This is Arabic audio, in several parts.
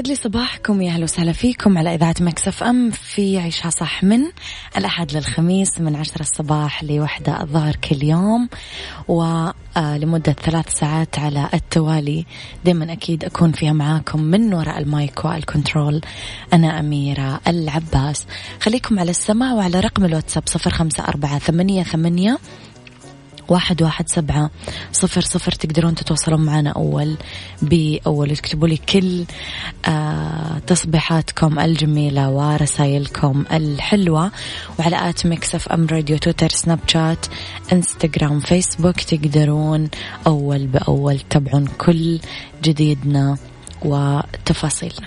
يسعد لي صباحكم يا أهلا وسهلا فيكم على إذاعة Mix FM في عيشها صح من الأحد للخميس من عشرة الصباح لوحدة الظهر كل يوم ولمده ثلاث ساعات على التوالي. دائما أكيد أكون فيها معاكم من وراء ال mic وال control. أنا أميرة العباس. خليكم على السماع وعلى رقم الواتساب صفر خمسة أربعة ثمانية ثمانية واحد واحد سبعة صفر صفر تقدرون تتواصلون معنا أول بأول. تكتبوا لي كل آه تصبيحاتكم الجميلة ورسائلكم الحلوة. وعلى at Mix FM Radio تويتر سناب شات إنستغرام فيسبوك تقدرون أول بأول تتابعون كل جديدنا وتفاصيلنا.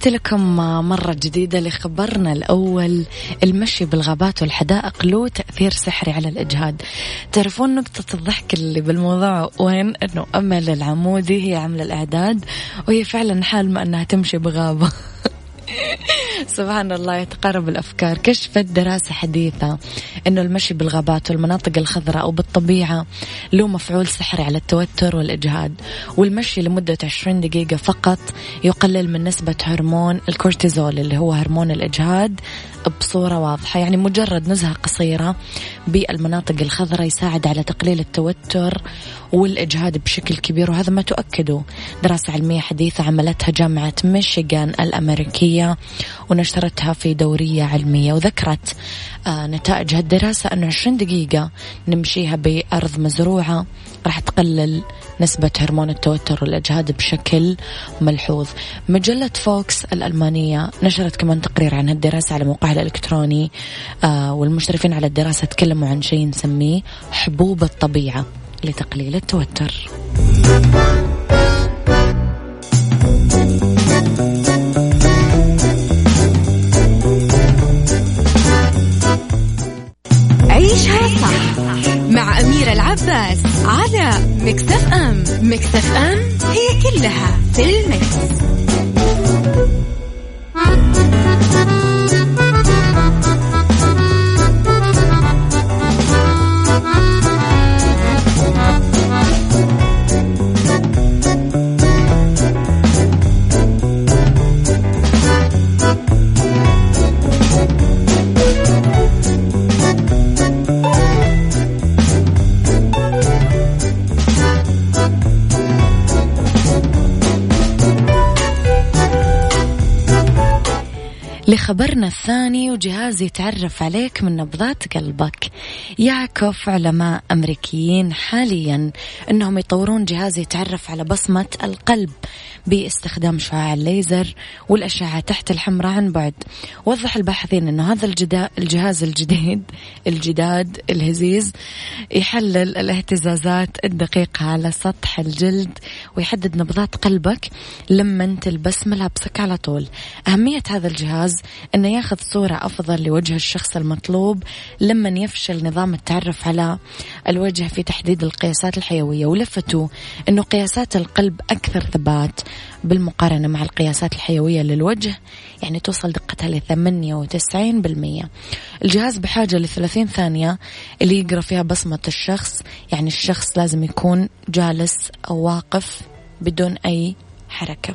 تحياتي لكم مرة جديدة لخبرنا الأول المشي بالغابات والحدائق له تأثير سحري على الإجهاد. تعرفون نقطة الضحك اللي بالموضوع وين؟ أنه أمل العمودي هي عاملة الإعداد وهي فعلا حال ما أنها تمشي بغابة. سبحان الله يتقارب الأفكار. كشفت دراسة حديثة أنه المشي بالغابات والمناطق الخضراء أو بالطبيعة له مفعول سحري على التوتر والإجهاد والمشي لمدة 20 دقيقة فقط يقلل من نسبة هرمون الكورتيزول اللي هو هرمون الإجهاد بصورة واضحة. يعني مجرد نزهة قصيرة بالمناطق الخضراء يساعد على تقليل التوتر والإجهاد بشكل كبير وهذا ما تؤكده دراسة علمية حديثة عملتها جامعة ميشيغان الأمريكية ونشرتها في دورية علمية وذكرت آه نتائج هالدراسة أنه 20 دقيقة نمشيها بأرض مزروعة راح تقلل نسبة هرمون التوتر والإجهاد بشكل ملحوظ. مجلة فوكس الألمانية نشرت كمان تقرير عن هالدراسة على موقعها الإلكتروني آه والمشرفين على الدراسة تكلموا عن شيء نسميه حبوب الطبيعة. لتقليل التوتر عيشها صح مع أميرة العباس على مكتف أم مكتف أم هي كلها في المكس. لخبرنا الثاني وجهاز يتعرف عليك من نبضات قلبك. يعكف علماء أمريكيين حاليا أنهم يطورون جهاز يتعرف على بصمة القلب باستخدام شعاع الليزر والأشعة تحت الحمراء عن بعد. وضح الباحثين أن هذا الجهاز الجديد الجداد الهزيز يحلل الاهتزازات الدقيقة على سطح الجلد ويحدد نبضات قلبك لما تلبس ملابسك على طول. أهمية هذا الجهاز أنه ياخذ صورة أفضل لوجه الشخص المطلوب لما يفشل نظام التعرف على الوجه في تحديد القياسات الحيوية. ولفتوا أنه قياسات القلب أكثر ثبات بالمقارنة مع القياسات الحيوية للوجه يعني توصل دقتها ل 98% الجهاز بحاجة ل 30 ثانية اللي يقرأ فيها بصمة الشخص يعني الشخص لازم يكون جالس أو واقف بدون أي حركة.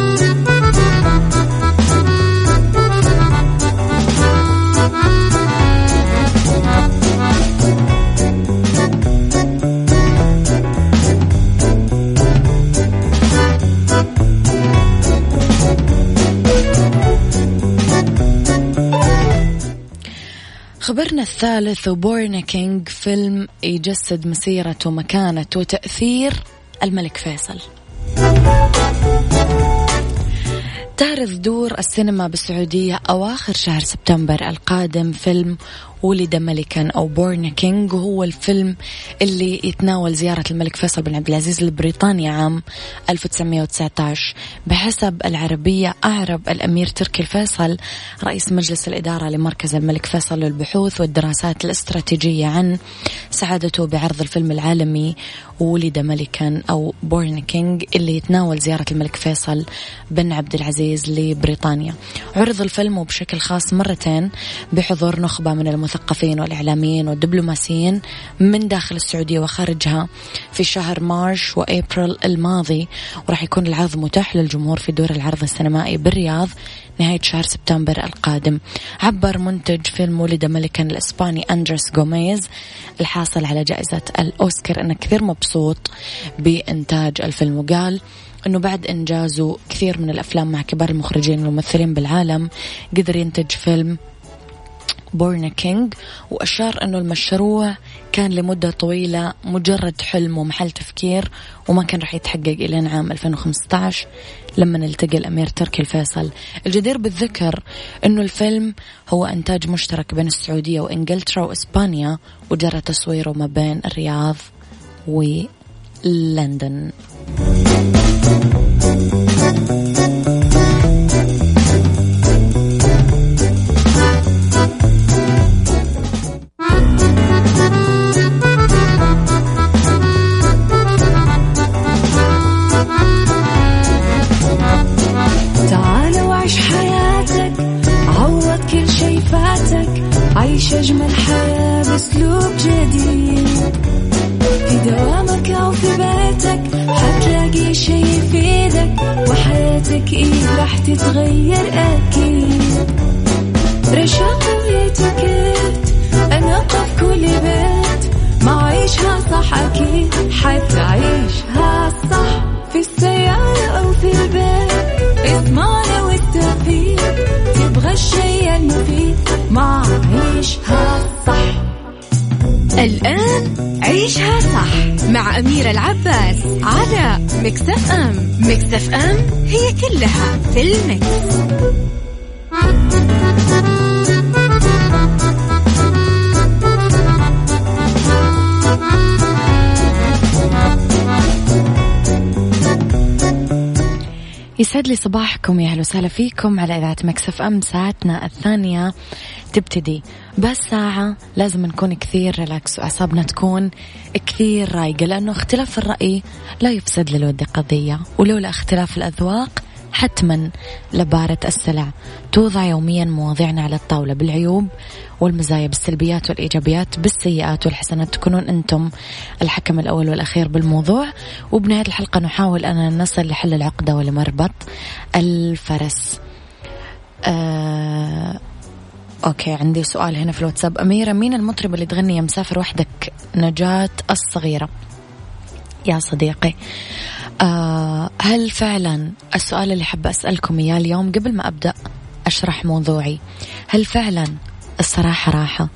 خبرنا الثالث و Born a King فيلم يجسد مسيرة ومكانة وتأثير الملك فيصل. تعرض دور السينما بالسعودية أواخر شهر سبتمبر القادم فيلم ولد ملكا أو Born a King وهو الفيلم اللي يتناول زيارة الملك فيصل بن عبد العزيز لبريطانيا عام 1919 بحسب العربية أعرب الأمير تركي الفيصل رئيس مجلس الإدارة لمركز الملك فيصل للبحوث والدراسات الاستراتيجية عن سعادته بعرض الفيلم العالمي ولد ملكا أو Born a King اللي يتناول زيارة الملك فيصل بن عبد العزيز لبريطانيا. عرض الفيلم وبشكل خاص مرتين بحضور نخبة من المثقفين المثقفين والإعلاميين والدبلوماسيين من داخل السعودية وخارجها في شهر March وأبريل الماضي. وراح يكون العرض متاح للجمهور في دور العرض السينمائي بالرياض نهاية شهر سبتمبر القادم. عبر منتج فيلم ولد ملكا الإسباني أندرس غوميز الحاصل على جائزة الأوسكار أنه كثير مبسوط بإنتاج الفيلم وقال أنه بعد إنجازه كثير من الأفلام مع كبار المخرجين والممثلين بالعالم قدر ينتج فيلم Born a King وأشار أنه المشروع كان لمدة طويلة مجرد حلم ومحل تفكير وما كان راح يتحقق إلى عام 2015 لما التقى الأمير تركي الفيصل. الجدير بالذكر أنه الفيلم هو إنتاج مشترك بين السعودية وإنجلترا وإسبانيا وجرى تصويره ما بين الرياض ولندن صح مع أميرة العباس على Mix FM Mix FM it's all in the mix. يسعد لي صباحكم يا أهلا وسهلا فيكم على إذاعة Mix FM ساعتنا الثانية تبتدي. بس ساعة لازم نكون كثير relax وأعصابنا تكون كثير رايقة لأنه اختلاف الرأي لا يفسد للود قضية ولولا اختلاف الأذواق حتما لبارة السلع. توضع يوميا مواضيعنا على الطاولة بالعيوب والمزايا بالسلبيات والإيجابيات بالسيئات والحسنات. تكونون أنتم الحكم الأول والأخير بالموضوع. وبنهاية الحلقة نحاول أن نصل لحل العقدة ولمربط الفرس. آه أوكي عندي سؤال هنا في الواتساب. أميرة مين المطربه اللي تغني يا مسافر وحدك؟ نجاة الصغيرة. يا صديقي. آه هل فعلا السؤال اللي حابة أسألكم إياه اليوم قبل ما أبدأ أشرح موضوعي هل فعلا الصراحة راحة؟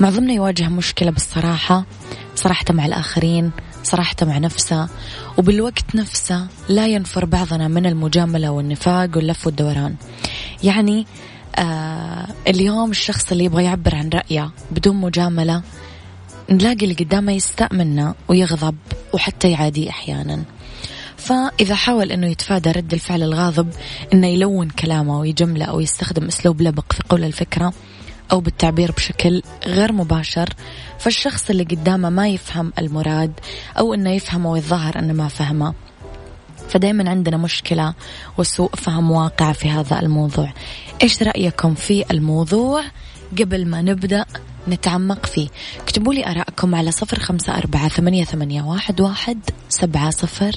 معظمنا يواجه مشكلة بالصراحة صراحته مع الآخرين صراحته مع نفسه وبالوقت نفسه لا ينفر بعضنا من المجاملة والنفاق واللف والدوران. يعني آه اليوم الشخص اللي يبغى يعبر عن رأيه بدون مجاملة نلاقي اللي قدامه يستأمنا ويغضب وحتى يعاديه أحيانا. فإذا حاول أنه يتفادى رد الفعل الغاضب أنه يلون كلامه ويجمله أو يستخدم أسلوب لبق في قول الفكرة أو بالتعبير بشكل غير مباشر فالشخص اللي قدامه ما يفهم المراد أو أنه يفهمه ويتظاهر أنه ما فهمه. فدايما عندنا مشكلة وسوء فهم واقع في هذا الموضوع. إيش رأيكم في الموضوع؟ قبل ما نبدأ نتعمق فيه. اكتبوا لي أراءكم على صفر خمسة أربعة ثمانية, ثمانية واحد, واحد سبعة صفر.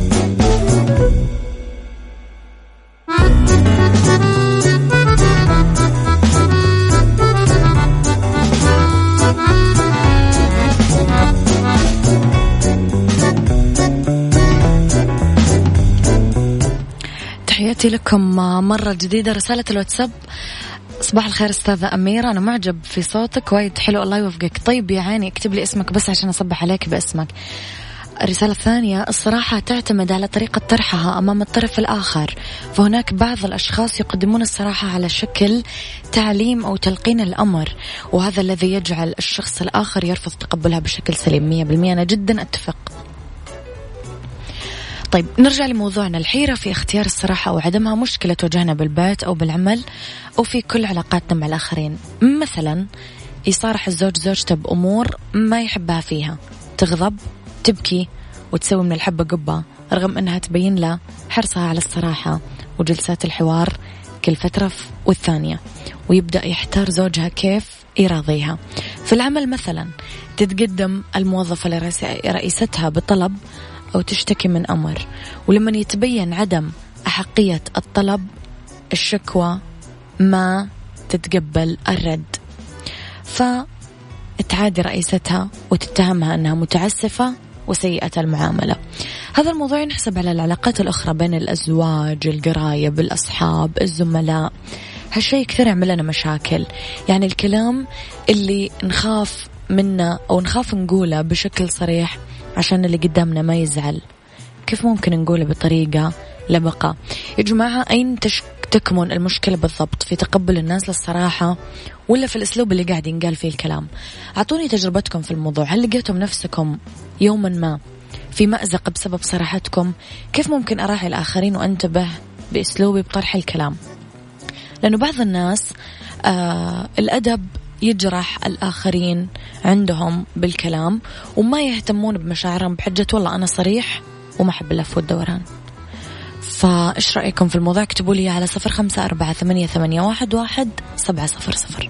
تحياتي لكم مرة جديدة رسالة الواتساب. صباح الخير أستاذة أميرة أنا معجب في صوتك وايد حلو الله يوفقك. طيب يا عيني اكتب لي اسمك بس عشان أصبح عليك باسمك. الرسالة الثانية الصراحة تعتمد على طريقة طرحها أمام الطرف الآخر فهناك بعض الأشخاص يقدمون الصراحة على شكل تعليم أو تلقين الأمر وهذا الذي يجعل الشخص الآخر يرفض تقبلها بشكل سليم مية بالمية. أنا جدا أتفق. طيب نرجع لموضوعنا. الحيرة في اختيار الصراحة أو عدمها مشكلة تواجهنا بالبيت أو بالعمل أو في كل علاقاتنا مع الآخرين. مثلا يصارح الزوج زوجته بأمور ما يحبها فيها. تغضب تبكي وتسوي من الحبة قبة رغم أنها تبين له حرصها على الصراحة وجلسات الحوار كل فترة والثانية. ويبدأ يحتار زوجها كيف يراضيها. في العمل مثلا تتقدم الموظفة لرئيستها بطلب أو تشتكي من أمر. ولما يتبين عدم أحقية الطلب الشكوى ما تتقبل الرد. فتعادي رئيستها وتتهمها أنها متعسفة وسيئة المعاملة. هذا الموضوع ينحسب على العلاقات الأخرى بين الأزواج القرايب الأصحاب الزملاء. هالشيء كثير يعمل لنا مشاكل. يعني الكلام اللي نخاف منه أو نخاف نقوله بشكل صريح عشان اللي قدامنا ما يزعل. كيف ممكن نقوله بطريقة لبقة يا جماعة أين. تكمن المشكلة بالضبط؟ في تقبل الناس للصراحة ولا في الأسلوب اللي قاعد ينقال فيه الكلام؟ أعطوني تجربتكم في الموضوع. هل لقيتم نفسكم يوما ما في مأزق بسبب صراحتكم؟ كيف ممكن أراعي الآخرين وأنتبه بأسلوبي بطرح الكلام؟ لأنه بعض الناس آه الأدب يجرح الآخرين عندهم بالكلام وما يهتمون بمشاعرهم بحجة والله أنا صريح وما أحب اللف والدوران. فإيش رأيكم في الموضوع؟ اكتبوا لي على صفر خمسة أربعة ثمانية, ثمانية واحد, واحد سبعة صفر صفر.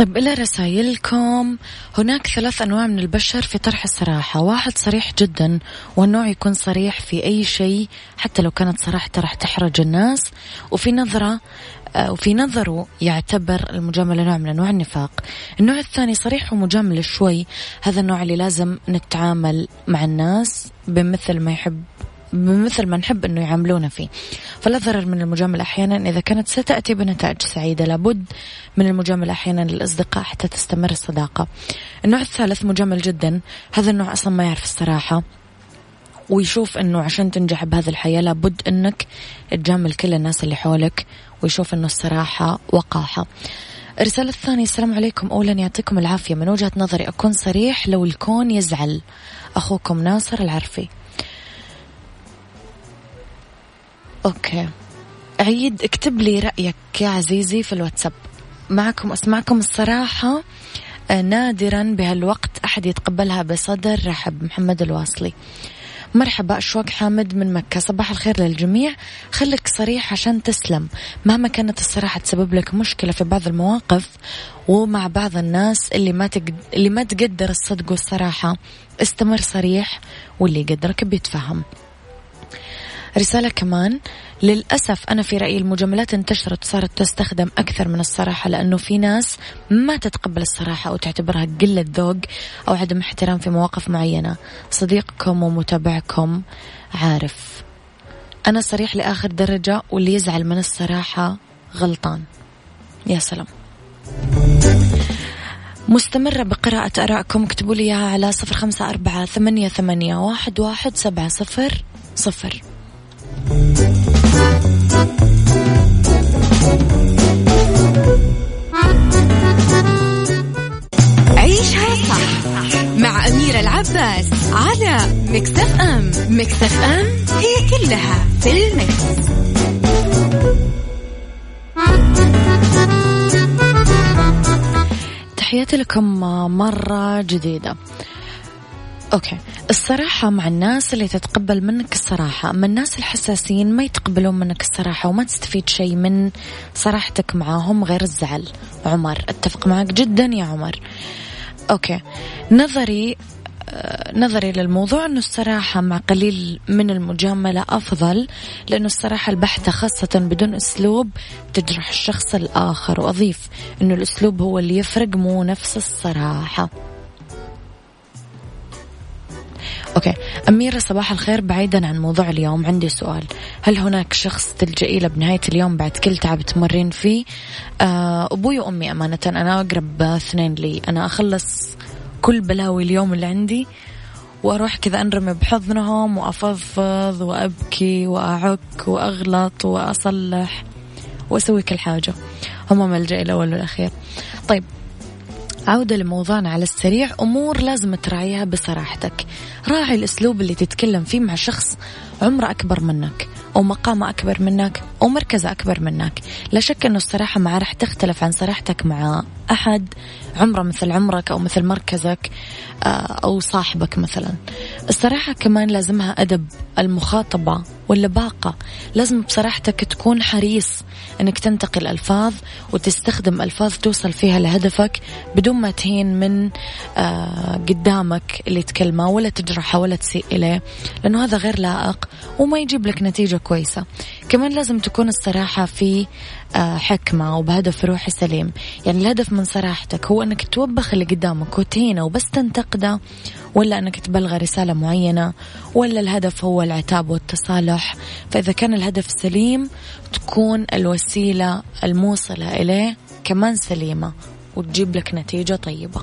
طيب إلى رسائلكم. هناك ثلاث أنواع من البشر في طرح الصراحة واحد صريح جدا والنوع يكون صريح في أي شيء حتى لو كانت صراحته راح تحرج الناس. وفي نظرة آه، وفي نظره يعتبر المجاملة نوع من أنواع النفاق. النوع الثاني صريح ومجامل شوي. هذا النوع اللي لازم نتعامل مع الناس بمثل ما يحب بمثل ما نحب أنه يعاملونا فيه. فلا ضرر من المجاملة أحيانا. إذا كانت ستأتي بنتائج سعيدة لابد من المجاملة أحيانا للأصدقاء حتى تستمر الصداقة. النوع الثالث مجامل جدا. هذا النوع أصلا ما يعرف الصراحة. ويشوف إنه عشان تنجح بهذه الحياة لابد إنك تجامل كل الناس اللي حولك ويشوف إنه الصراحة وقاحة. الرسالة الثانية السلام عليكم. أولا يعطيكم العافية. من وجهة نظري أكون صريح لو الكون يزعل. أخوكم ناصر العرفي. أوكي. عيد اكتب لي رأيك يا عزيزي في الواتساب. معكم أسمعكم الصراحة آه، نادرا بهالوقت أحد يتقبلها بصدر رحب محمد الواصلي. مرحبا أشواق حامد من مكة. صباح الخير للجميع. خليك صريح عشان تسلم. مهما كانت الصراحة تسبب لك مشكلة في بعض المواقف ومع بعض الناس اللي ما تقد... اللي ما تقدر الصدق والصراحة استمر صريح واللي يقدرك بيتفهم. رسالة كمان. للأسف أنا في رأيي المجاملات انتشرت وصارت تستخدم أكثر من الصراحة لأنه في ناس ما تتقبل الصراحة أو تعتبرها قلة ذوق أو عدم احترام في مواقف معينة. صديقكم ومتابعكم عارف. أنا صريح لآخر درجة واللي يزعل من الصراحة غلطان. يا سلام. مستمرة بقراءة آرائكم اكتبوا لي إياها على صفر خمسة أربعة ثمانية, ثمانية واحد, واحد سبعة صفر صفر. عيشها صح مع أميرة العباس على مكتف أم مكتف أم هي كلها في المكس. تحياتي لكم مرة جديدة okay. الصراحة مع الناس اللي تتقبل منك الصراحة اما الناس الحساسين ما يتقبلون منك الصراحة وما تستفيد شيء من صراحتك معاهم غير الزعل. عمر أتفق معك جدا يا عمر. okay. نظري آه، نظري للموضوع أنه الصراحة مع قليل من المجاملة أفضل لأنه الصراحة البحتة خاصة بدون أسلوب تجرح الشخص الآخر. وأضيف أنه الأسلوب هو اللي يفرق مو نفس الصراحة. أوكي. أميرة صباح الخير. بعيدا عن موضوع اليوم عندي سؤال. هل هناك شخص تلجئي له بنهاية اليوم بعد كل تعب تمرين فيه؟ آه أبوي وأمي أمانة أنا أقرب اثنين لي. أنا أخلص كل بلاوي اليوم اللي عندي وأروح كذا أنرمي بحضنهم وأفضفض وأبكي وأعك وأغلط وأصلح وأسوي كل حاجة. هم ملجئي الأول والأخير. طيب عودة لموضوعنا على السريع. أمور لازم تراعيها بصراحتك. راعي الأسلوب اللي تتكلم فيه مع شخص عمره أكبر منك أو مقامه أكبر منك أو مركزه أكبر منك. لا شك أنه الصراحة ما راح تختلف عن صراحتك مع أحد. عمره مثل عمرك أو مثل مركزك آه، أو صاحبك مثلا. الصراحة كمان لازمها أدب المخاطبة. واللباقة لازم بصراحتك تكون حريص أنك تنتقي الألفاظ وتستخدم ألفاظ توصل فيها لهدفك بدون ما تهين من آه، قدامك اللي تكلمه ولا تجرحه ولا تسيء إليه لأنه هذا غير لائق وما يجيب لك نتيجة كويسة. كمان لازم تكون الصراحة في حكمة وبهدف روحي سليم. يعني الهدف من صراحتك هو أنك توبخ اللي قدامك وتهينه وبس تنتقده ولا أنك تبلغ رسالة معينة ولا الهدف هو العتاب والتصالح. فإذا كان الهدف سليم تكون الوسيلة الموصلة إليه كمان سليمة وتجيب لك نتيجة طيبة.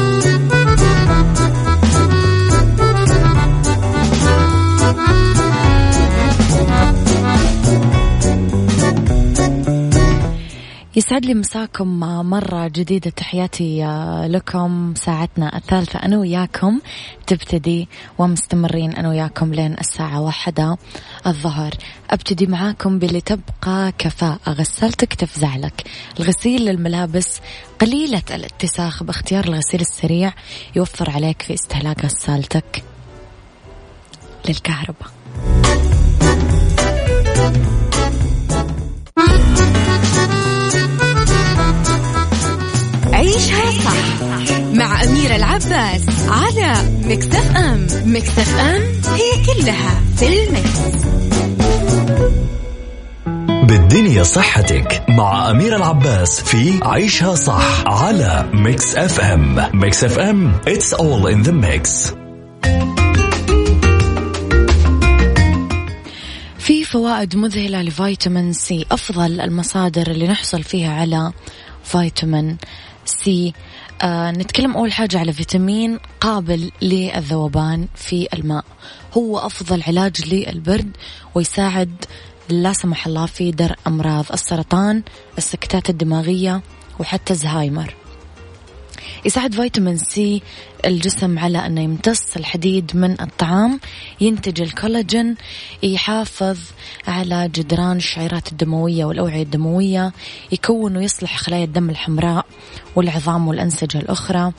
يسعد لي مساكم مرة جديدة. تحياتي لكم. ساعتنا الثالثة أنا وياكم. تبتدي ومستمرين أنا وياكم لين الساعة واحدة الظهر. أبتدي معاكم باللي تبقى كفاءة. غسالتك تفزع لك الغسيل للملابس قليلة الاتساخ باختيار الغسيل السريع يوفر عليك في استهلاك غسالتك للكهرباء. عيشها صح. مع أميرة العباس على Mix FM. Mix FM it's all in the mix. بالدنيا صحتك مع أميرة العباس في عيشها صح على Mix FM. Mix FM it's all in the mix. في فوائد مذهلة لفيتامين سي. أفضل المصادر اللي نحصل فيها على فيتامين سي. آه نتكلم أول حاجة على فيتامين قابل للذوبان في الماء. هو أفضل علاج للبرد ويساعد لا سمح الله في درء أمراض السرطان السكتات الدماغية وحتى الزهايمر. يساعد فيتامين سي الجسم على أنه يمتص الحديد من الطعام ينتج الكولاجين يحافظ على جدران الشعيرات الدموية والأوعية الدموية يكون ويصلح خلايا الدم الحمراء والعظام والأنسجة الأخرى.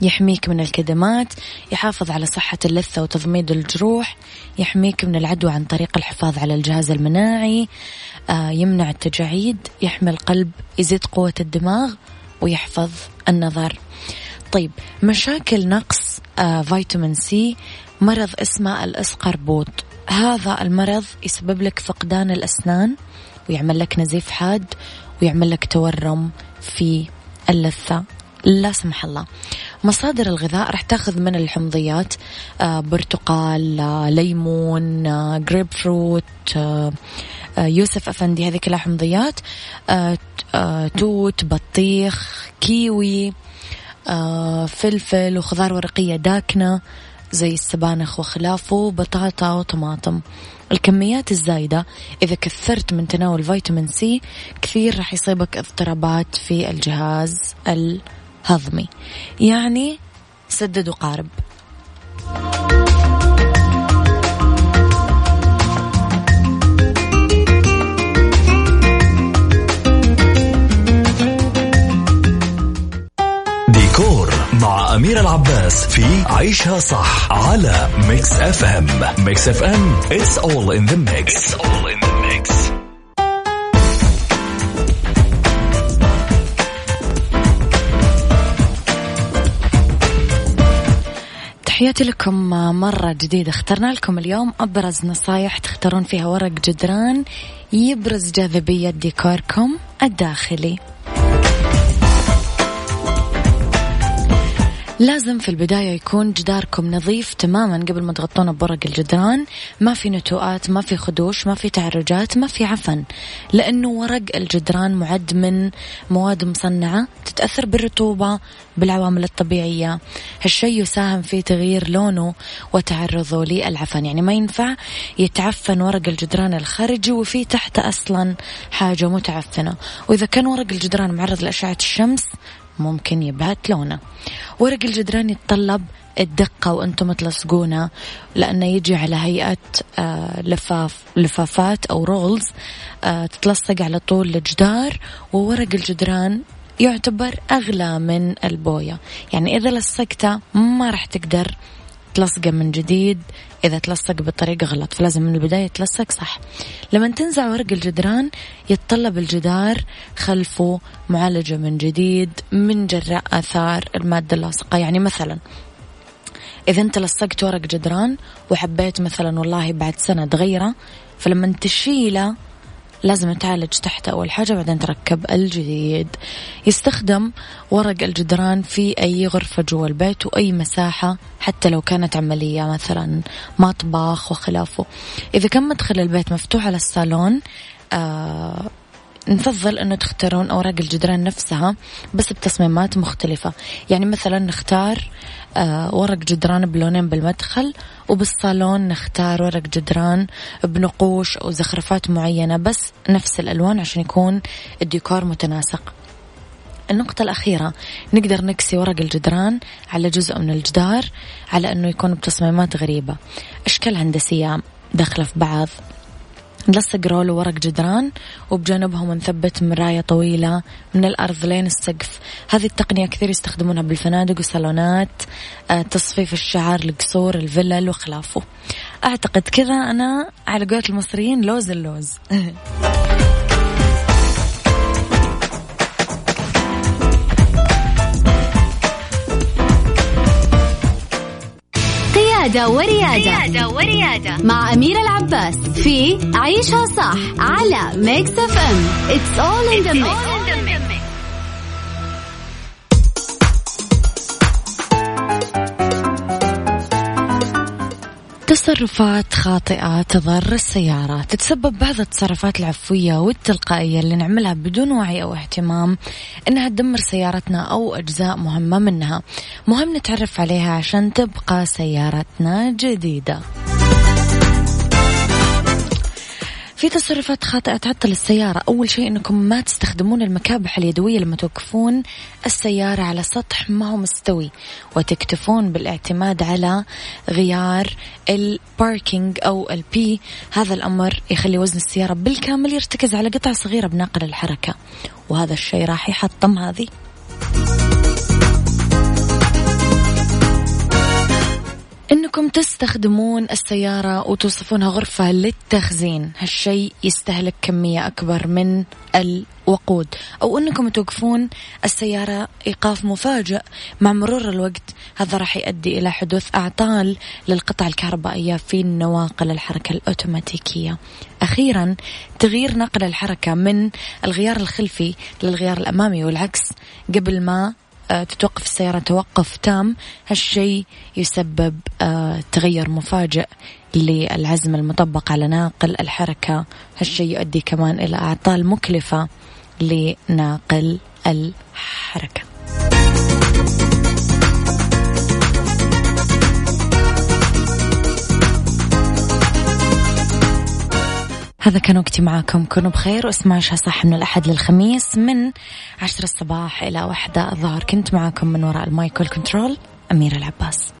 يحميك من الكدمات يحافظ على صحة اللثة وتضميد الجروح يحميك من العدوى عن طريق الحفاظ على الجهاز المناعي. آه، يمنع التجاعيد يحمي القلب يزيد قوة الدماغ ويحفظ النظر. طيب مشاكل نقص آه فيتامين سي مرض اسمه الاسقربوط. هذا المرض يسبب لك فقدان الأسنان ويعمل لك نزيف حاد ويعمل لك تورم في اللثة. لا سمح الله. مصادر الغذاء راح تاخذ من الحمضيات آه برتقال آه ليمون جريب فروت آه آه يوسف أفندي هذه كلها حمضيات. توت بطيخ كيوي فلفل وخضار ورقية داكنة. زي السبانخ وخلافه بطاطا وطماطم. الكميات الزايدة إذا كثرت من تناول فيتامين سي كثير راح يصيبك اضطرابات في الجهاز الهضمي. يعني سدد وقارب. أميرة العباس في عيشها صح على Mix FM Mix FM it's all in the mix. It's all in the mix. تحياتي لكم مرة جديدة. اخترنا لكم اليوم أبرز نصايح تختارون فيها ورق جدران يبرز جاذبية ديكوركم الداخلي. لازم في البداية يكون جداركم نظيف تماما قبل ما تغطونه بورق الجدران. ما في نتوءات ما في خدوش ما في تعرجات ما في عفن. لأنه ورق الجدران معد من مواد مصنعة تتأثر بالرطوبة بالعوامل الطبيعية. هالشيء يساهم في تغيير لونه وتعرضه للعفن. يعني ما ينفع يتعفن ورق الجدران الخارجي وفي تحت أصلا حاجة متعفنة. وإذا كان ورق الجدران معرض لأشعة الشمس ممكن يبهت لونه ورق الجدران يتطلب الدقة وأنتم تلصقونه لأنه يجي على هيئة آه، لفاف لفافات أو رولز آه، تتلصق على طول الجدار وورق الجدران يعتبر أغلى من البوية. يعني إذا لصقته ما راح تقدر تلصقه من جديد. إذا تلصق بطريقة غلط فلازم من البداية يتلصق صح. لما تنزع ورق الجدران يتطلب الجدار خلفه معالجة من جديد من جراء آثار المادة اللاصقة. يعني مثلا إذا أنت لصقت ورق جدران وحبيت مثلا والله بعد سنة تغيره فلما تشيله لازم تعالج تحت أول حاجة بعدين تركب الجديد. يستخدم ورق الجدران في أي غرفة جوا البيت وأي مساحة حتى لو كانت عملية مثلا مطبخ وخلافه. إذا كان مدخل البيت مفتوح على الصالون آه نفضل أنه تختارون أوراق الجدران نفسها بس بتصميمات مختلفة. يعني مثلا نختار ورق جدران بلونين بالمدخل وبالصالون نختار ورق جدران بنقوش أو زخرفات معينة بس نفس الألوان عشان يكون الديكور متناسق. النقطة الأخيرة نقدر نكسي ورق الجدران على جزء من الجدار على أنه يكون بتصميمات غريبة. أشكال هندسية داخلة في بعض. نلصق roll ورق جدران وبجانبهم نثبت مراية طويلة من الأرض لين السقف. هذه التقنية كثير يستخدمونها بالفنادق والصالونات آه، تصفيف الشعر القصور الفلل وخلافه. أعتقد كذا أنا على قولة المصريين لوز اللوز. قيادة وريادة, قيادة وريادة. مع أميرة العباس في عيشها صح على ميكس اف ام It's all in the mix. تصرفات خاطئة تضر السيارة. تتسبب بعض التصرفات العفوية والتلقائية اللي نعملها بدون وعي أو اهتمام إنها تدمر سيارتنا أو أجزاء مهمة منها. مهم نتعرف عليها عشان تبقى سيارتنا جديدة. في تصرفات خاطئة تعطل السيارة. أول شيء أنكم ما تستخدمون المكابح اليدوية لما توقفون السيارة على سطح ما هو مستوي وتكتفون بالاعتماد على غيار ال parking أو ال P هذا الأمر يخلي وزن السيارة بالكامل يرتكز على قطع صغيرة بناقل الحركة وهذا الشيء راح يحطم هذه. إنكم تستخدمون السيارة وتوصفونها غرفة للتخزين. هالشيء يستهلك كمية أكبر من الوقود. أو إنكم توقفون السيارة إيقاف مفاجئ مع مرور الوقت. هذا راح يؤدي إلى حدوث أعطال للقطع الكهربائية في النواقل الحركة الأوتوماتيكية. أخيرا تغيير نقل الحركة من الغيار الخلفي للغيار الأمامي والعكس قبل ما تتوقف السيارة توقف تام. هالشيء يسبب آه، تغير مفاجئ للعزم المطبق على ناقل الحركة. هالشيء يؤدي كمان إلى أعطال مكلفة لناقل الحركة. هذا كان وقتي معاكم. كونوا بخير واسمعوا صح من الأحد للخميس من عشرة الصباح إلى واحدة الظهر. كنت معاكم من وراء المايك والكنترول أميرة العباس.